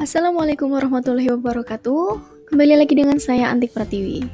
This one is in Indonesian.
Assalamualaikum warahmatullahi wabarakatuh. Kembali lagi dengan saya Antik Pratiwi.